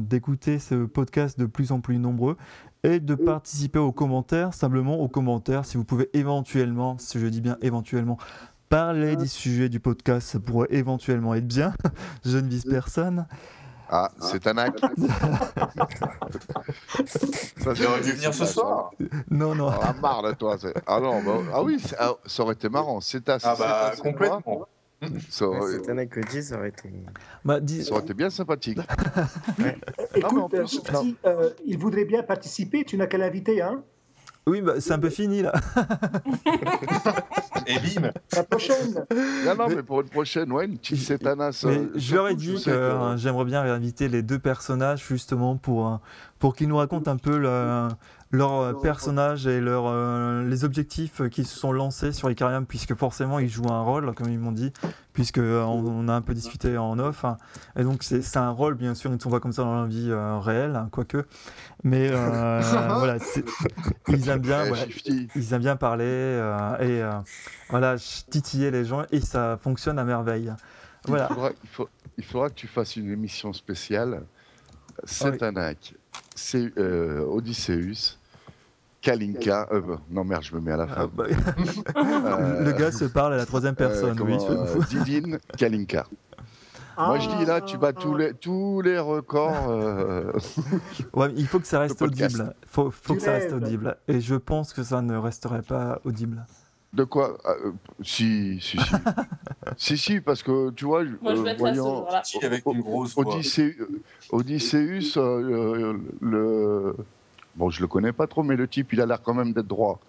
d'écouter ce podcast de plus en plus nombreux et de participer aux commentaires, simplement aux commentaires, si vous pouvez éventuellement, si je dis bien éventuellement, parler des sujets du podcast, ça pourrait éventuellement être bien. *laughs* je ne vise personne. Ah, c'est un hack. *laughs* Ça, aurait dû venir ce soir. Non, non. Ah, marre de toi. c'est- Ah non, bah- ah oui, ah, ça aurait été marrant. C'est ta, Ah bah, complètement. moi, Ça Ouais, aurait, C'est un Cody, ça aurait été. Bah, dis- ça aurait été bien sympathique. *laughs* Écoute, plus, euh, euh, il voudrait bien participer. Tu n'as qu'à l'inviter, hein Oui, bah, c'est un peu fini là. *laughs* Et bim La prochaine. Non, non, mais pour une prochaine, ouais, une petite Cétanas. Mais euh, je leur ai dit que euh, j'aimerais bien réinviter les deux personnages justement pour, euh, pour qu'ils nous racontent un peu le- leur euh, personnage et leur, euh, les objectifs qu'ils se sont lancés sur Icarium, puisque forcément ils jouent un rôle, comme ils m'ont dit, puisque euh, on, on a un peu discuté en off. hein. et donc c'est c'est un rôle, bien sûr, ils ne sont pas comme ça dans la vie euh, réelle, hein, quoique. Mais euh, *laughs* voilà, c'est- ils aiment bien. Voilà, ils aiment bien parler euh, et euh, voilà, titiller les gens et ça fonctionne à merveille. Voilà. il, faudra, il, faut- il faudra que tu fasses une émission spéciale. Satanak, c'est euh, Odysseus, Kalinka. euh, non merde, je me mets à la Ah, fin. bah, *laughs* Euh, le gars se parle à la troisième personne. euh, oui, comment, euh, *laughs* Didine, Kalinka. Moi je dis là, tu bats tous les, tous les records. euh, *laughs* Ouais, il faut que ça reste podcast. audible. faut, faut Tu que ça reste rêves. audible. Et je pense que ça ne resterait pas audible. De quoi Euh, Si, si, si. *laughs* si, si, parce que tu vois, Moi, je euh, vais être là ce voyant- avec une grosse. Odyssée- euh, Odysseus, euh, le, bon, je le connais pas trop, mais le type, il a l'air quand même d'être droit.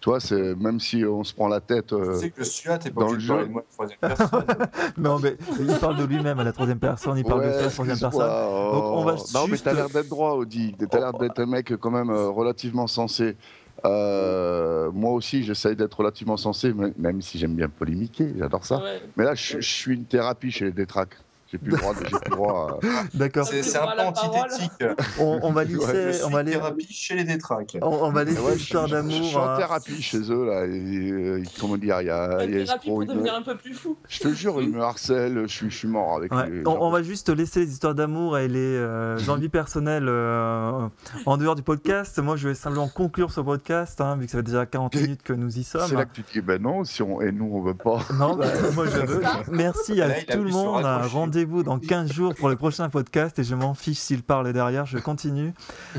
Tu vois, c'est même si on se prend la tête. euh, Tu sais que t'es pas dans obligé de le parler jeu. de moi de troisième personne. *laughs* Non, mais il parle de lui-même à la troisième personne, il parle de ça à la troisième personne. Donc, on va oh. Non, mais t'as l'air d'être droit, Audi. T'as l'air d'être un mec quand même euh, relativement sensé. Euh, moi aussi, j'essaye d'être relativement sensé, même si j'aime bien polémiquer, j'adore ça. Ouais. Mais là, je, je suis une thérapie chez les détraques. J'ai plus le droit. de- J'ai plus le droit. à- *laughs* D'accord. C'est un peu antithétique. *laughs* On, on va Je laisser, suis on va, la- thérapie chez les détraques. on, on va laisser Ouais, je, l'histoire je- je suis d'amour. en hein. thérapie chez eux, là. Et, euh, comment dire, il y a, il y a escroc, pour me- devenir un peu plus fou. Je te jure, il me harcèle, je suis, je suis mort avec Ouais, les on, va juste laisser les histoires d'amour et les euh, *laughs* envies personnelles euh, en dehors du podcast. Moi, je vais simplement conclure ce podcast, hein, vu que ça fait déjà 40 Et minutes que nous y sommes. C'est là que tu te dis, ben non, si on, et nous, on veut pas. Non, bah, moi je veux. Merci à tout le monde. raccrocher. Rendez-vous dans 15 jours pour le prochain podcast et je m'en fiche s'il parle derrière, je continue.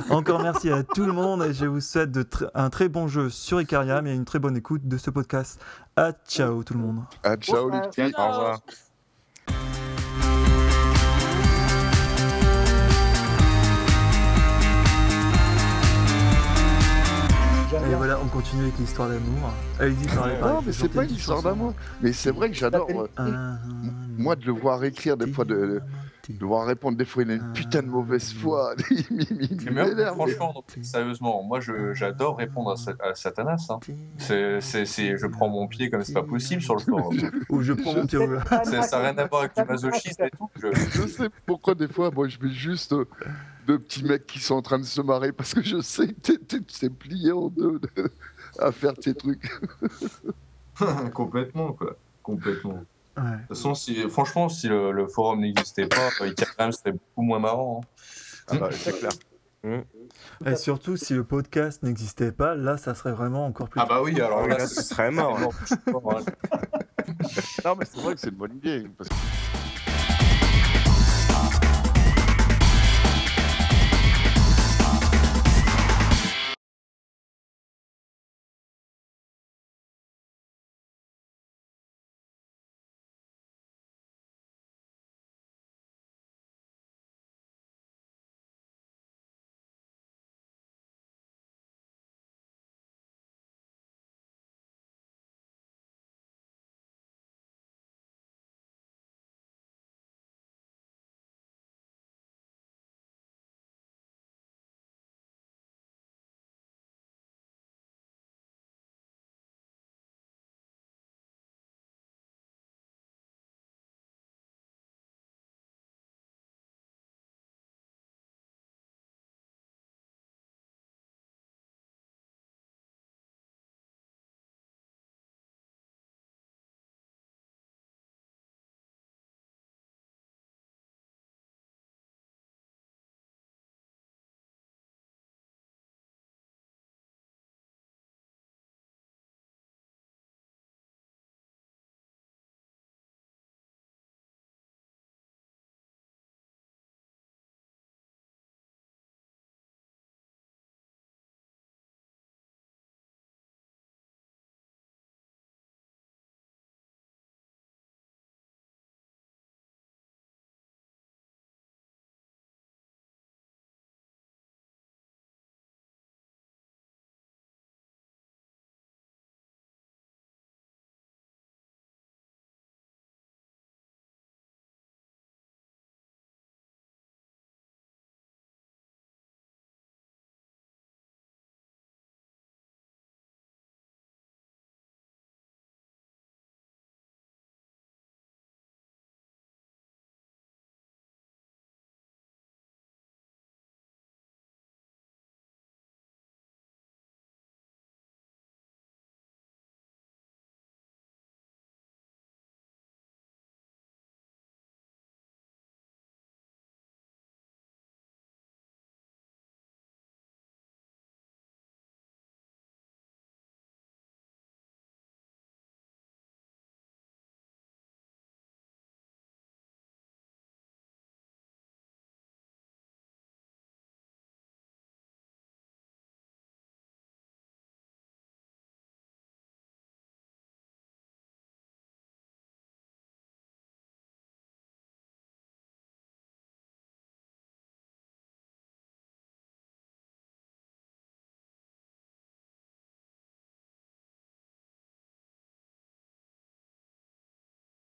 Encore merci à tout le monde et je vous souhaite de tr- un très bon jeu sur Icariam et une très bonne écoute de ce podcast. À ciao tout le monde. Ah, ciao, Ouais, les petits. ciao. Au revoir. Et voilà, on continue avec l'histoire d'amour. Allez-y, parlez, parlez. Non, mais c'est pas une histoire d'amour. Mais c'est vrai que j'adore. euh, Moi, de le voir écrire des fois, de, de le voir répondre des fois, il a une putain de mauvaise foi. *laughs* il m'énerve, franchement, sérieusement, moi j'adore répondre à, Sa- à Satanas. hein. C'est, je prends mon pied comme c'est pas possible sur le *laughs* forum. Ou je prends mon pied au- Ça n'a rien à voir avec le masochisme et tout. Je- sais pourquoi des fois, moi, je mets juste euh, deux petits mecs qui sont en train de se marrer parce que je sais que t'es- t'es- plié en deux de- à faire tes trucs. *laughs* Complètement, quoi. Complètement. De Ouais. toute façon, si, franchement, si le, le forum n'existait pas, euh, Icariam serait beaucoup moins marrant. hein. Ah bah, c'est clair. Et surtout, si le podcast n'existait pas, là, ça serait vraiment encore plus. Ah bah oui, alors là, ce serait mort. c'est mort. Non, mais c'est vrai que c'est une bonne idée. Parce que